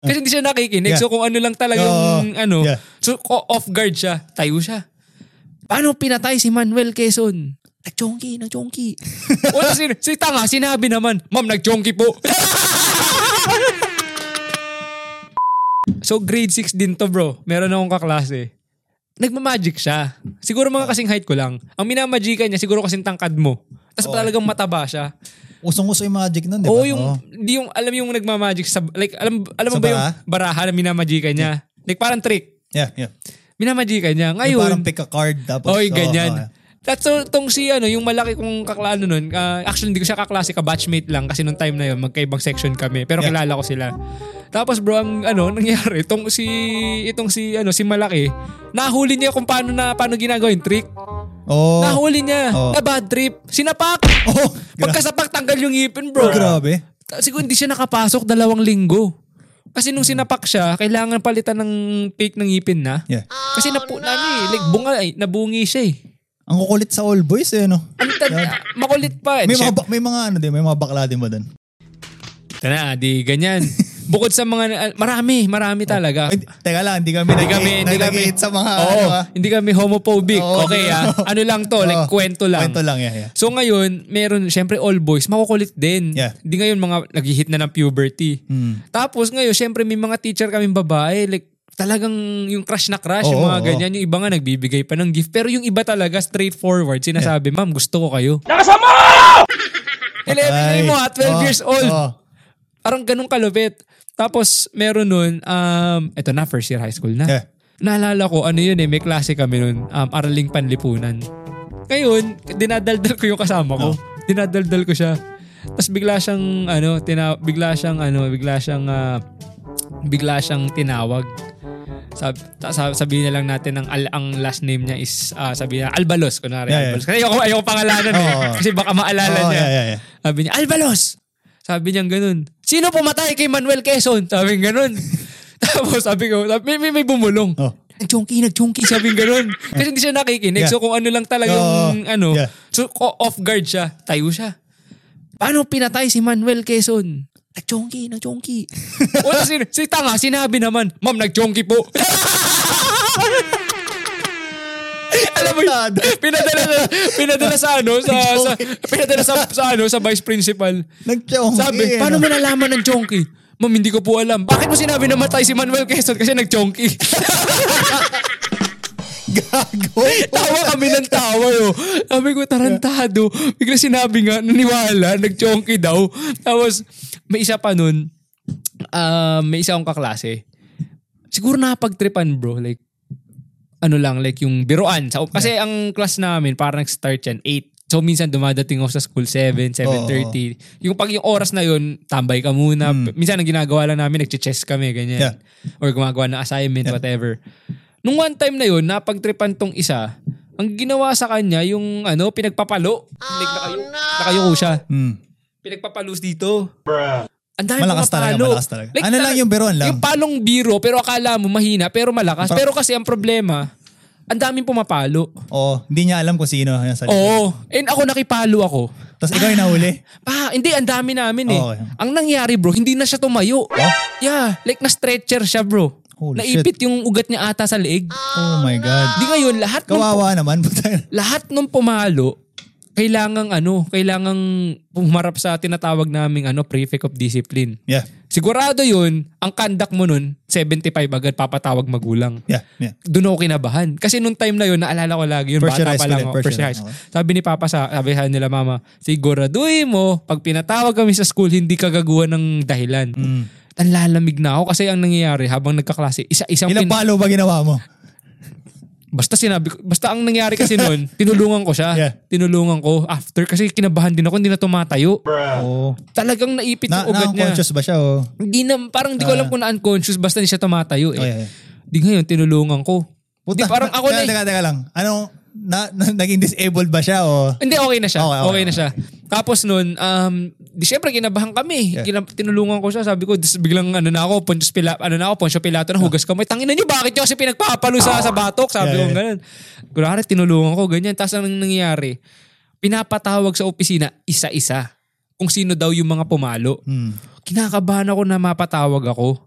Kasi hindi siya nakikinig. Yeah. So kung ano lang talagang Oo. ano. Yeah. So off guard siya. Tayo siya. Paano pinatay si Manuel Quezon? Nag-chonky, nag-chonky. Wala si, si Tanga, sinabi naman, Ma'am, nag-chonky po. so grade 6 din to bro. Meron akong kaklase. Nagmamagic siya. Siguro mga kasing height ko lang. Ang minamagikan niya, siguro kasing tangkad mo. Tapos Oo. talagang mataba siya. Usong-uso yung magic nun, di ba? Oo, yung, di yung, alam yung nagmamagic sa, like, alam, alam mo ba yung baraha? na minamagikan niya? Like, parang trick. Yeah, yeah. Minamagikan niya. Yung Ngayon, parang pick a card tapos... Oo, ganyan. oo. That's so, tong si ano, yung malaki kong kaklano nun, ah, actually hindi ko siya kaklase, ka-batchmate lang kasi nung time na yun, magkaibang section kami. Pero Yeah. kilala ko sila. Tapos bro, ang ano, nangyari, itong si, itong si, ano, si malaki, nahuli niya kung paano na, paano ginagawa yung trick. Oo. Nahuli niya. Oh. Na bad trip. Sinapak. Oh, gra- Pagkasapak, tanggal yung ngipin, bro. grabe. Siguro hindi siya nakapasok dalawang linggo. Kasi nung sinapak siya, kailangan palitan ng fake ng ngipin na. Yeah. Kasi napu, na, ano eh, like bunga, eh, nabungi siya eh. Ang kukulit sa all boys eh, no? Ang tad, makulit pa. May Syem- mga, ba- may mga ano din, may mga bakla din ba doon? Tana, di ganyan. Bukod sa mga, ah, marami, marami talaga. Ay, teka lang, hindi kami Hindi kami, hindi kami. nag-hate sa mga Oo, ano ah. hindi kami homophobic. Oo. okay ah. Ano lang to, like Oo. kwento lang. Kwento lang, yeah, yeah. So ngayon, meron, syempre all boys, makukulit din. Yeah. Hindi ngayon mga nag-hit na ng puberty. Hmm. Tapos ngayon, syempre may mga teacher kaming babae, like talagang yung crush na crush, yung Oo, mga oo. ganyan. Yung iba nga nagbibigay pa ng gift. Pero yung iba talaga, straightforward, sinasabi, ma'am, gusto ko kayo. Nakasama! 11 Ay. mo ha, 12 Oo, years old. oo. Parang ganun kalupit. Tapos meron nun, um, ito na, first year high school na. Yeah. Naalala ko, ano yun eh, may klase kami nun, um, Araling Panlipunan. Ngayon, dinadaldal ko yung kasama ko. Oh. Dinadaldal ko siya. Tapos bigla siyang, ano, tina, bigla siyang, ano, bigla siyang, ah, bigla siyang tinawag. Sab, sab- sabihin na lang natin ang, al- ang last name niya is, ah, sabihin na, Albalos, kunwari, Yeah, yeah. Albalos. Kasi ayoko, ayoko pangalanan eh. Oo. Kasi baka maalala Oo, niya. yeah, yeah, yeah. Sabi niya, Albalos! Sabi niya ganun. Sino pumatay kay Manuel Quezon? Sabi niya ganun. Tapos sabi ko, sabi, may, may, may bumulong. Oh. Nag-chonky, nag-chonky, sabi niya ganun. Kasi hindi siya nakikinig. Yeah. So kung ano lang talagang, Oo. ano, Yeah. so off guard siya, tayo siya. Paano pinatay si Manuel Quezon? Nag-chonky, nag-chonky. Wala si, si Tanga, sinabi naman, Ma'am, nag-chonky po. Alam mo yun, pinadala sa, pinadala sa ano, sa, sa, pinadala sa, sa ano, sa vice principal. Nag-chonky. Sabi, eh, paano no? mo nalaman ng chonky? Ma'am, hindi ko po alam. Bakit mo sinabi na matay si Manuel Quezon kasi nag-chonky? Gago. tawa kami ng tawa yo. Sabi ko, tarantado. Bigla sinabi nga, naniwala, nag-chonky daw. Tapos, may isa pa nun, ah, may isa akong kaklase. Siguro napagtripan bro, like, ano lang, like yung biroan. Sa, kasi ang class namin, parang nag-start yan, 8. So minsan dumadating ako sa school 7, 7.30. Yung pag yung oras na yun, tambay ka muna. Minsan ang ginagawa lang namin, nag-chess kami, ganyan. Yeah. Or gumagawa ng assignment, whatever. Nung one time na yun, napagtripan tong isa, ang ginawa sa kanya, yung ano, pinagpapalo. like, nakayo, nakayuko siya. Hmm. Pinagpapalos dito. Ang dami Malakas talaga, malakas talaga. Ano lang yung biruan lang? Yung palong biro, pero akala mo mahina, pero malakas. Pero kasi ang problema, ang daming pumapalo. Oo, hindi niya alam kung sino yan sa likod. Oo. And ako nakipalo ako. Tapos ikaw yung nahuli. Pa, hindi, ang dami namin eh. Oo, yeah. Ang nangyari bro, hindi na siya tumayo. Yeah, like na-stretcher siya bro. Holy Naipit yung ugat niya ata sa leeg. Oh my God. Di ngayon, lahat ng, Kawawa naman. lahat ng pumalo, kailangang ano, kailangang pumarap sa tinatawag naming ano, prefect of discipline. yeah. Sigurado yun, ang conduct mo nun, 75 agad papatawag magulang. Yeah. Yeah. Doon ako kinabahan. Kasi nung time na yun, naalala ko lagi yun, bata pa lang first First school. Sabi ni Papa sa, sabi sa nila mama, siguraduhin mo, pag pinatawag kami sa school, hindi ka gagawa ng dahilan. Mm. Ang lalamig na ako kasi ang nangyayari habang nagkaklase, isa-isang Ilang pin- palo ba ginawa mo? Basta sinabi ko, basta ang nangyari kasi noon, tinulungan ko siya. Yeah. Tinulungan ko after kasi kinabahan din ako, hindi na tumatayo. Oo. Talagang naipit Na, yung ugat niya. na-unconscious ba siya? Oh? Hindi na, parang hindi ko alam kung na-unconscious basta hindi siya tumatayo eh. Oh, yeah, yeah. Di ngayon, tinulungan ko. Di parang ako na, teka, teka, teka lang. Ano, na, na, naging disabled ba siya o? hindi okay na siya. Okay, Okay, okay, na siya. Tapos noon, um, di syempre kinabahan kami. Yeah. Kina- tinulungan ko siya. Sabi ko, dis, biglang ano na ako, Pontius Pilato, ano na ako, Poncio Pilato na hugas kamay. Tangina niyo, bakit niyo kasi pinagpapalo sa, sa batok? Sabi Yeah, ko, yeah. ganun. Kunwari, tinulungan ko, ganyan. Tapos ang nangyayari, pinapatawag sa opisina, isa-isa. Kung sino daw yung mga pumalo. Hmm. Kinakabahan ako na mapatawag ako.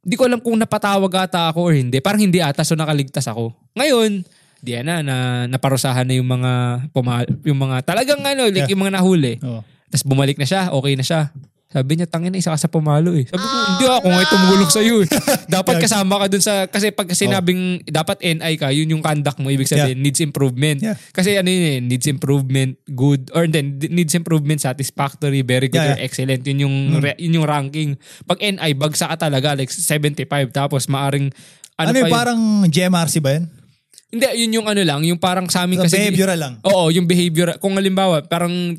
di ko alam kung napatawag ata ako or hindi. Parang hindi ata, so nakaligtas ako. Ngayon, di na, na naparusahan na yung mga, puma, yung mga talagang ano, like Yeah. yung mga nahuli. Oo. Tapos bumalik na siya, okay na siya. Sabi niya, tangin na isa ka sa pumalo eh. Sabi ko, hindi ako nga tumulong sa'yo eh. dapat kasama ka dun sa, kasi pag sinabing dapat NI ka, yun yung conduct mo, ibig sabihin, needs improvement. Yeah. Kasi ano yun eh, needs improvement, good, or then needs improvement, satisfactory, very good, Yeah, or yeah. excellent. Yun yung, re- yun yung ranking. Pag NI, bagsak ka talaga, like 75, tapos maaring, ano, Ano, pa yung yun? parang GMRC ba yun? Hindi, yun yung ano lang, yung parang sa amin Sa kasi... behavioral lang. Oo, yung behavior. Kung halimbawa, parang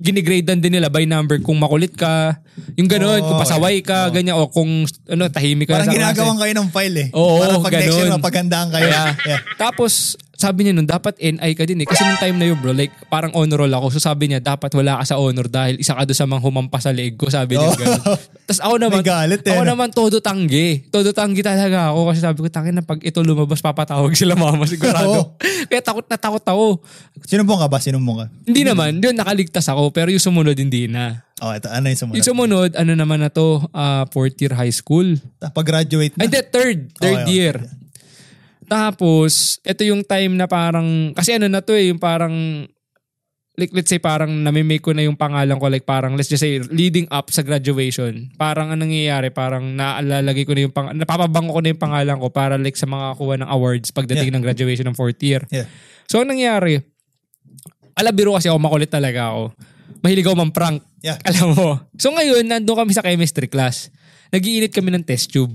ginigradean din nila by number kung makulit ka, yung gano'n, Oo, kung pasaway ka, oo. ganyan, o kung ano, tahimik ka Parang ginagawan kayo ng file eh. Oo, Para pag next year, ganun. mapagandaan kayo. Kaya, Yeah. tapos, sabi niya nun, dapat NI ka din eh. Kasi nung time na yun bro, like, parang honor roll ako. So sabi niya, dapat wala ka sa honor dahil isa ka doon sa mga humampas sa leeg ko, sabi niya. Oh. ganun. Tapos ako naman, galit eh, ako naman todo tanggi. Todo tanggi talaga ako kasi sabi ko, tangin na pag ito lumabas, papatawag sila mama sigurado. Kaya takot na takot ako. Sinumbong ka ba? Sinumbong ka? Hindi naman, yun nakaligtas ako pero yung sumunod hindi na. Oh, ito. Ano yung sumunod? Yung sumunod, ano naman na to, ah, fourth year high school. Pag-graduate na. Ay, hindi, third. Third Okay, okay. Tapos, ito yung time na parang, kasi ano na to eh, yung parang, like let's say parang namimake ko na yung pangalan ko, like parang let's just say leading up sa graduation. Parang anong nangyayari, parang naalalagay ko na yung pang, napapabango ko na yung pangalan ko para like sa mga kuha ng awards pagdating Yeah. ng graduation ng fourth year. Yeah. So, ang nangyari, alabiro kasi ako, makulit talaga ako. Mahilig ako mang-prank. Yeah. Alam mo. So ngayon, nandun kami sa chemistry class. Nagiinit kami ng test tube.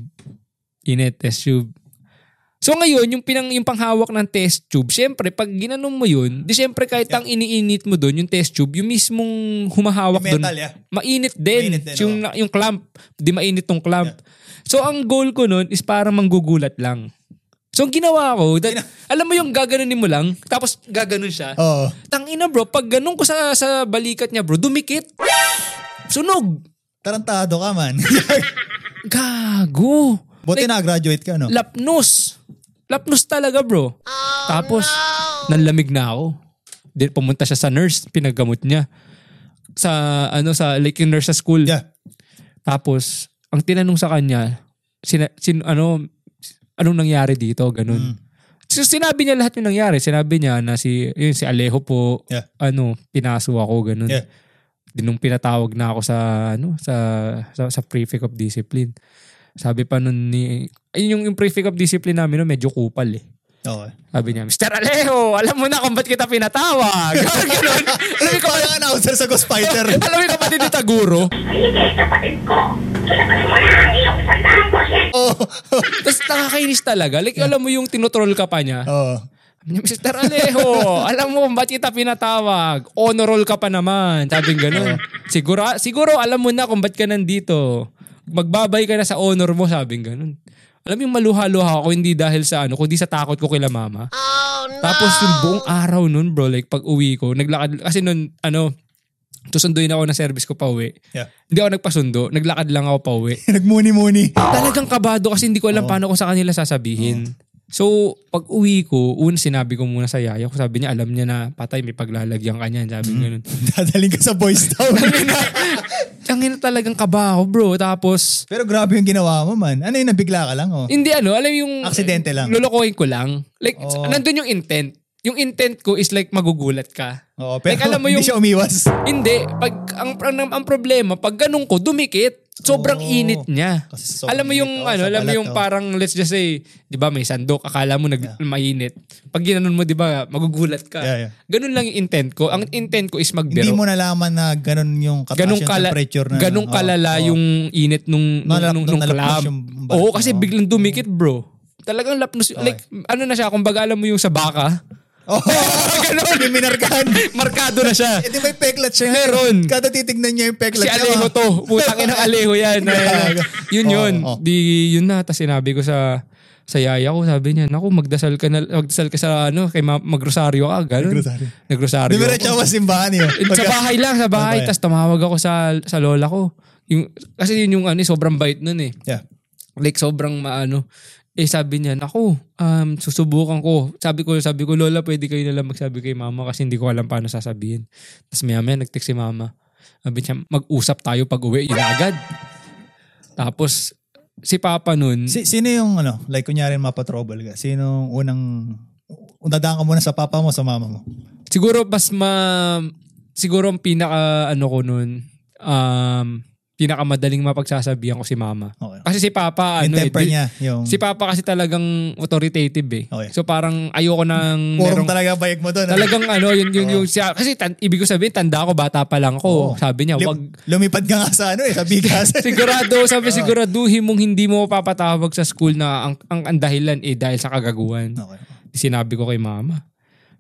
Init, test tube. So ngayon, yung, pinang, yung panghawak ng test tube, syempre, pag ginanon mo yun, di syempre kahit ang iniinit mo doon, yung test tube, yung mismong humahawak doon, yeah. mainit din. Mainit din, yung, yung clamp, di mainit tong clamp. So ang goal ko nun is parang manggugulat lang. So ang ginawa ko, that, alam mo yung gaganunin mo lang, tapos gaganon siya. Oo. Tangina bro, pag ganun ko sa, sa balikat niya bro, dumikit. Sunog. Tarantado ka man. Gago. Buti na-graduate ka, no? Lapnos. Lapnos talaga bro. Tapos, nanlamig na ako. Di, pumunta siya sa nurse, pinagamot niya. Sa, ano, sa, like yung nurse sa school. Yeah. Tapos, ang tinanong sa kanya, sina, sin, ano, anong nangyari dito, ganun. Mm. So, sinabi niya lahat yung nangyari. Sinabi niya na si, yun, si Alejo po, Yeah. ano, pinaso ako, ganun. Yeah. Di nung pinatawag na ako sa, ano, sa, sa, sa prefect of discipline. Sabi pa nun ni, ayun yung, yung prefect of discipline namin, no, medyo kupal eh. Okay. Sabi niya, Mr. Alejo, alam mo na kung ba't kita pinatawag. Ganun. alam mo yung announcer sa Ghost Fighter. alam mo kapatid ni Taguro? Oo. Tapos nakakainis talaga. Like, alam mo yung tinotroll ka pa niya. Oo. Sabi niya, Mr. Alejo, alam mo ba't kita pinatawag? Honor roll ka pa naman. Sabi ganun. Siguro, siguro alam mo na kung ba't ka nandito. Magbabay ka na sa honor mo, sabi ganun. Alam yung maluha-luha ako, hindi dahil sa ano, kundi sa takot ko kila mama. Tapos yung buong araw nun, bro, like pag uwi ko, naglakad, kasi nun, ano, susunduin ako ng service ko pa uwi. Yeah. Hindi ako nagpasundo, naglakad lang ako pa uwi. Nagmuni-muni. Talagang kabado kasi hindi ko alam paano ko sa kanila sasabihin. So, pag uwi ko, una sinabi ko muna sa yaya ko, sabi niya, alam niya na patay, may paglalagyan ka niyan. Sabi ganun. Dadaling ka sa boys town. Ang ina talagang kaba ako, bro. Tapos, Pero grabe yung ginawa mo, man. Ano yung nabigla ka lang, oh? hindi ano, alam yung... Aksidente lang. Lulukoyin ko lang. Like, Oo. nandun yung intent. Yung intent ko is like magugulat ka. Oo, pero Like, alam mo hindi yung- siya umiwas. Hindi. Pag, ang, ang, ang problema, pag ganun ko, dumikit. Sobrang Oo. init niya. Sobrang alam mo yung, init, oh, ano, alam mo yung oh. parang, let's just say, di ba may sandok, akala mo nag, mainit. Pag ginanon mo, di ba, magugulat ka. Yeah, yeah. Ganun lang yung intent ko. Ang intent ko is magbiro. Hindi mo nalaman na ganun yung ganun kala, temperature na. ganun Oo, kalala oo. yung init nung, nung, nung, nung nalapnos clam. Oo, kasi oh. biglang dumikit, bro. Talagang lapnos. Like, ano na siya, kumbaga alam mo yung sa baka. Oo, ganun. Yung minarkahan. Markado na siya. Eh di may peklat siya. Meron. Kada titignan niya yung peklat Si. Alejo to. Putang ina Alejo yan. Yun yun. Oo, oo. Di, yun na. Tapos sinabi ko sa sa yaya ko, sabi niya, naku, magdasal ka na, magdasal ka sa ano, kay ma- magrosaryo ka, ganun. Nagrosaryo. Nagrosaryo. Di ba ako. simbahan yun? sa bahay lang, sa bahay. Tapos tumawag ako sa sa lola ko. Yung, kasi yun yung ano, eh, sobrang bait nun eh. Yeah. Like sobrang maano. Eh sabi niya, naku, um, susubukan ko. Sabi ko, sabi ko, Lola, pwede kayo nalang magsabi kay mama kasi hindi ko alam paano sasabihin. Tapos maya maya nag-text si mama. Sabi niya, mag-usap tayo pag uwi. Yun agad. Tapos, si Papa nun, Si, sino yung ano, like kunyari mapatrouble ka? Sino unang, dadaan ka muna sa papa mo, sa mama mo? siguro mas ma... Siguro ang pinaka ano ko nun, um, pinakamadaling mapagsasabihan ko si Mama. Okay. Kasi si Papa, yung ano eh, temper di- niya, yung Si Papa kasi talagang authoritative eh. Okay. So parang ayoko nang purong merong talaga bayag mo doon. ah. talagang ano yun yung, yung siya kasi tan, ibig ko sabihin tanda ako bata pa lang ako. Oo. Sabi niya, wag Lumipad ka nga sa ano eh, sa bigas. sigurado sabi siguraduhin mong hindi mo papatawag sa school na ang, ang, ang dahilan eh dahil sa kagaguhan. okay. Sinabi ko kay mama.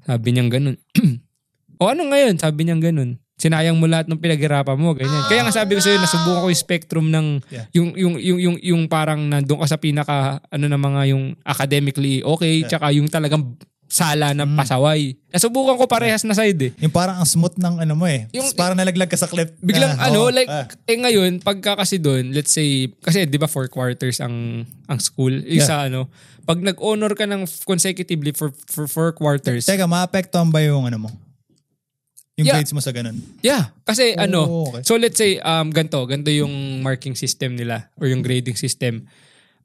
Sabi niya ganun. o ano ngayon? Sabi niya ganun. Sinayang mo lahat ng pinaghirapan mo, ganyan. Kaya nga sabi ko sa'yo, nasubukan ko yung spectrum ng Yeah. yung, yung, yung, yung, yung parang nandun ka sa pinaka, ano na mga yung academically okay, tsaka yung talagang sala na Mm. pasaway. Nasubukan ko parehas na side eh. Yung parang ang smooth ng ano mo eh. Yung- parang nalaglag ka sa cliff. Biglang Ah, ano, oo. like, Ah. eh ngayon, pagka kasi doon, let's say, kasi di ba four quarters ang ang school, isa ano, pag nag-honor ka ng consecutively for, for four quarters, Teka, maapektuhan ba yung ano mo? Yung Yeah. grades mo sa ganun? Yeah, kasi Oh, ano, okay. so let's say um ganto, ganto yung marking system nila or yung grading system.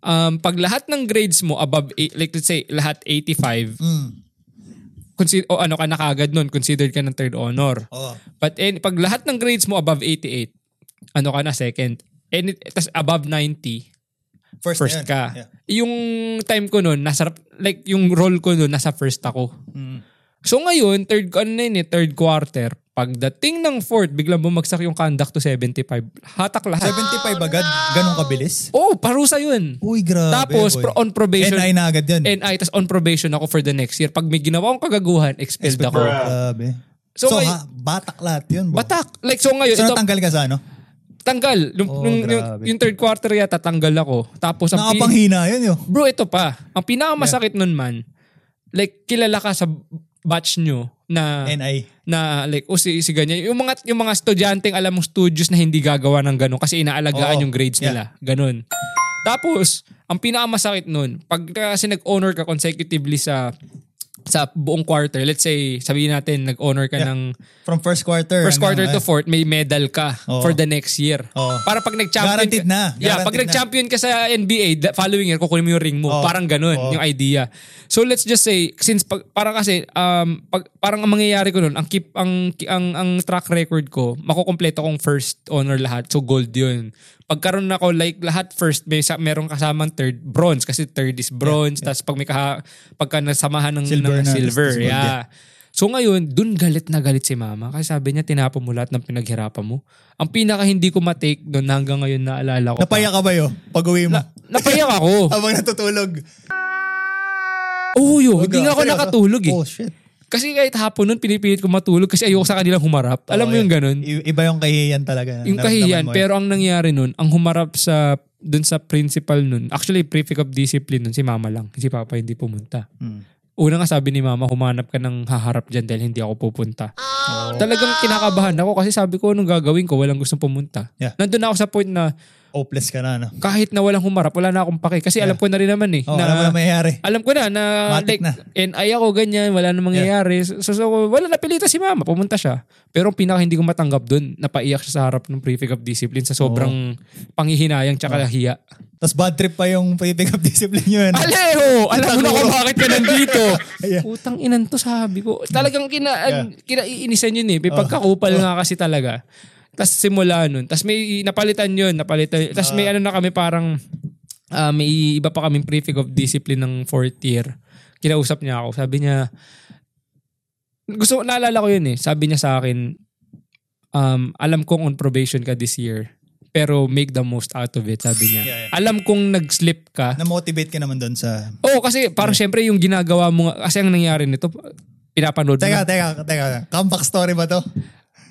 Um pag lahat ng grades mo above eight, like let's say lahat 85, Mm. consider o ano ka na kagad nun, considered ka ng third honor. Oo. But eh, pag lahat ng grades mo above 88, ano ka na second. And tas above 90, First, first ka. Yeah. Yung time ko nun, nasa like yung role ko nun nasa first ako. Mm. So ngayon, third, ano na yun eh, third quarter, pagdating ng fourth, biglang bumagsak yung conduct to 75. Hatak lahat. 75 agad? Ganun kabilis? Oh, parusa yun. Uy, grabe. Tapos, boy. pro- on probation. NI na agad yun. NI, tas on probation ako for the next year. Pag may ginawa akong kagaguhan, expelled ako. Grabe. So, So, ngay- ha, batak lahat yun. Bro. Batak. Like, so ngayon, So, ito, natanggal ka sa ano? tanggal. Nung, Oh, nung- yung, grabe. yung third quarter yata, tanggal ako. Tapos, ang Nakapanghina yun yun. Bro, ito pa. Ang pinakamasakit nun man, like, kilala ka sa batch nyo na NI. na like o si, si ganyan yung mga yung mga estudyanteng alam mong studios na hindi gagawa ng ganun kasi inaalagaan Oo. yung grades nila ganun tapos ang pinakamasakit nun pag kasi nag-honor ka consecutively sa sa buong quarter let's say sabihin natin nag-honor ka Yeah. ng From first quarter. first quarter hanggang- to fourth may medal ka Oo. for the next year Oo. para pag nag-champion Guaranteed ka, na. yeah pag Guaranteed nag-champion ka sa NBA the following year kukunin mo yung ring mo Oo. parang ganun Oo. yung idea so let's just say since pag, parang kasi um pag, parang ang mangyayari ko nun ang keep ang ang ang track record ko makukumpleto kong first honor lahat so gold yun pagkaroon ako like lahat first may sa, merong kasamang third bronze kasi third is bronze tas pag may kaha, pagka nasamahan ng Silver ng na, silver gold, yeah So ngayon, dun galit na galit si mama. Kasi sabi niya, tinapon mo lahat ng pinaghirapan mo. Ang pinaka hindi ko matake doon hanggang ngayon naalala ko. pa. Napaya ka ba yun? Pag uwi mo? Napayak ako. Habang natutulog. Oo, yo. Wag Hindi nga ako nakatulog eh. Oh, shit. Kasi kahit hapon nun, pinipilit ko matulog kasi ayoko sa kanilang humarap. Alam mo Oo, yung yun. ganun? Iba yung kahihiyan talaga. Yung kahiyan. mo. Pero ang nangyari nun, ang humarap sa dun sa principal nun, actually prefect of discipline nun, si mama lang. Si papa hindi pumunta. Hmm. Una nga sabi ni mama, humanap ka ng haharap dyan dahil hindi ako pupunta. Oh. Talagang kinakabahan ako kasi sabi ko, anong gagawin ko? Walang gustong pumunta. Yeah. Nandun na ako sa point na Hopeless ka na, no? kahit na walang humarap, wala na akong pake. Kasi alam ko na rin naman eh. Oh, na, alam mo na mayayari. alam ko na na like, na. NI ako ganyan, wala na mangyayari. So, so, wala napilita si mama, pumunta siya. Pero ang pinaka hindi ko matanggap doon, napaiyak siya sa harap ng prefect of discipline sa sobrang panghihinayang tsaka hiya. Tapos bad trip pa yung pick up discipline yun. Aleho! Alam mo na kung bakit ka nandito. Yeah. Utang inan to sabi ko. Talagang kina, Yeah. kinaiinisan yun eh. May pagkakupal nga kasi talaga. Tapos simula nun. Tapos may napalitan yun. Napalitan. Tapos may ano na kami parang ah, may iba pa kaming prefect of discipline ng fourth year. Kinausap niya ako. Sabi niya, gusto, naalala ko yun eh. Sabi niya sa akin, um, alam kong on probation ka this year. Pero make the most out of it, sabi niya. Yeah, yeah. Alam kong nag-slip ka. Na-motivate ka naman doon sa... Oo, kasi parang syempre yung ginagawa mo, kasi ang nangyari nito, pinapanood mo. Teka, teka, teka. Comeback story ba to?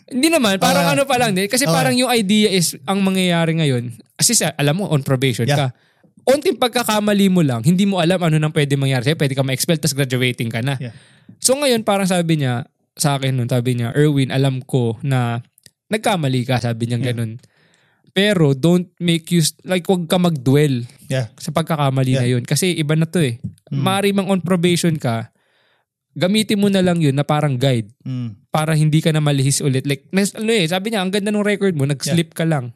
Hindi naman, parang Ah. ano pa lang din. Kasi Okay. parang yung idea is, ang mangyayari ngayon, kasi sa, alam mo, on probation Yeah. ka. Onting pagkakamali mo lang, hindi mo alam ano nang pwede mangyari sa'yo. Pwede ka ma-expel, tapos graduating ka na. Yeah. So ngayon, parang sabi niya, sa akin nun, sabi niya, Erwin, alam ko na nagkamali ka, sabi niya Yeah. ganun. Pero don't make you, like, wag ka mag-dwell Yeah. sa pagkakamali na Yeah. yun. Kasi iba na to eh. Mm. Maaari mang on probation ka, gamitin mo na lang yun na parang guide Mm. para hindi ka na malihis ulit. Like, nas, ano eh, sabi niya, ang ganda ng record mo, nag-slip ka lang.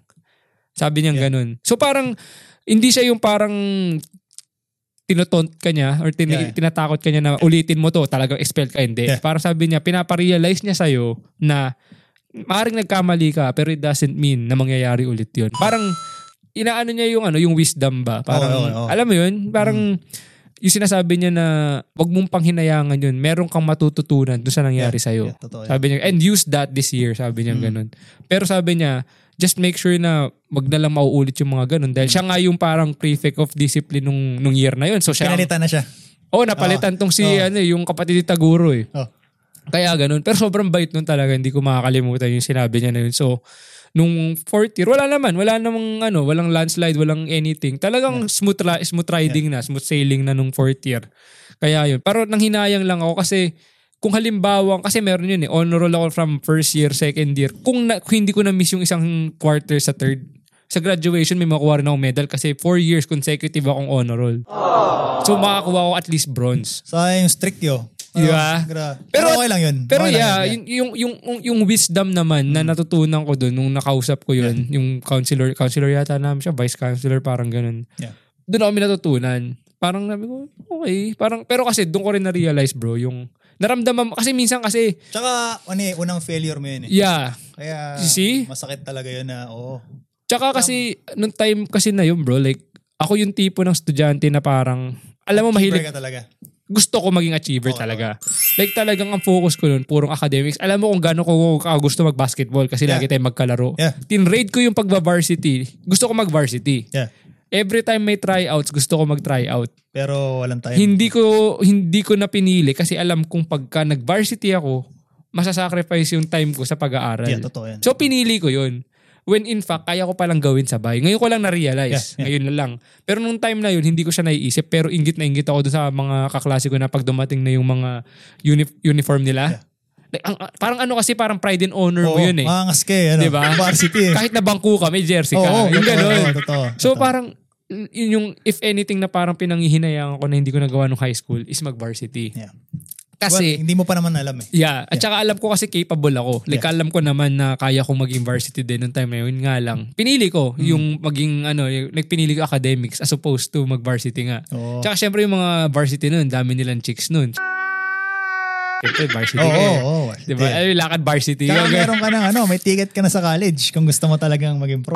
Sabi niya Yeah. ganun. So parang, hindi siya yung parang tinotont ka niya or tin- Yeah. tinatakot ka niya na ulitin mo to, talagang expel ka. Hindi. Yeah. Parang sabi niya, pinaparealize niya sa'yo na maaaring nagkamali ka pero it doesn't mean na mangyayari ulit yun. Parang inaano niya yung ano, yung wisdom ba? Parang, Oo, oo, oo. alam mo yun? Parang yung sinasabi niya na wag mong panghinayangan yun, meron kang matututunan doon sa nangyari sa'yo. Yeah, totoo yan. Sabi niya, and use that this year, sabi niya Mm. ganun. Pero sabi niya, just make sure na wag na lang mauulit yung mga ganun. Dahil siya nga yung parang prefect of discipline nung, nung year na yun. So siya, Pinalitan na siya. oh napalitan tong si, Oo. ano, yung kapatid ni Taguro eh. Oh. Kaya ganun. Pero sobrang bait nun talaga. Hindi ko makakalimutan yung sinabi niya na yun. So, nung fourth year, wala naman. Wala namang ano, walang landslide, walang anything. Talagang smooth, ra- smooth riding na, smooth sailing na nung fourth year. Kaya yun. Pero nang hinayang lang ako kasi kung halimbawa, kasi meron yun eh, honor roll ako from first year, second year. Kung, na, kung hindi ko na-miss yung isang quarter sa third, sa graduation may makuha rin akong medal kasi four years consecutive akong honor roll. So makakuha ako at least bronze. So, yung strict yo. Di ba? gra- Pero- Pero, okay lang yun. Pero okay yeah, yun, yung, yung, yung, yung, yung wisdom naman na natutunan ko doon nung nakausap ko yun, yung counselor, counselor yata namin siya, vice counselor, parang ganun. Yeah. Doon ako may natutunan. Parang nabi ko, okay. Parang, pero kasi doon ko rin na-realize bro, yung naramdaman, kasi minsan kasi, Tsaka, ano eh, unang failure mo yun eh. yeah. Kaya, You see? masakit talaga yun na, oo. Tsaka kasi, nung time kasi na yun bro, like, ako yung tipo ng estudyante na parang, alam mo, mahilig, ka talaga. Gusto ko maging achiever Oo, talaga. Like talagang ang focus ko nun, purong academics. Alam mo kung gaano ko gusto mag-basketball kasi Yeah. lagi tayong magkalaro. Yeah. Tinrade ko yung pagba-varsity. Gusto ko mag-varsity. Yeah. Every time may tryouts, gusto ko mag-tryout. Pero walang time. Hindi ko hindi ko na pinili kasi alam kong pagka nag-varsity ako, masasacrifice yung time ko sa pag-aaral. Yeah, totoo yan. So pinili ko yun. When in fact, kaya ko palang gawin sabay. Ngayon ko lang na-realize. Yeah, yeah. Ngayon na lang. Pero nung time na yun, hindi ko siya naiisip. Pero ingit na ingit ako doon sa mga kaklase ko na pag dumating na yung mga uni- uniform nila. Yeah. Like, ang, parang ano kasi, parang pride and honor mo Oo, yun eh. Mangas ka ano, Diba? varsity eh. Kahit na bangko ka, may jersey ka. Oo, yung totoo, ganun. totoo, totoo, So totoo. parang, yun yung, if anything na parang pinanghihinayangan ko na hindi ko nagawa nung high school is mag-varsity. Yeah. Kasi, Well, hindi mo pa naman alam eh. Yeah. At saka alam ko kasi capable ako. Like alam ko naman na kaya kong maging varsity din nung time na yun. Nga lang. Pinili ko Hmm. yung maging ano, yung, nagpinili ko academics as opposed to mag-varsity nga. Oo. Tsaka syempre yung mga varsity nun, dami nilang chicks nun. Syempre varsity Oo, eh. oo. oo. Diba? Ay, lakad varsity. Yung- meron ka ng ano, may ticket ka na sa college kung gusto mo talagang maging pro.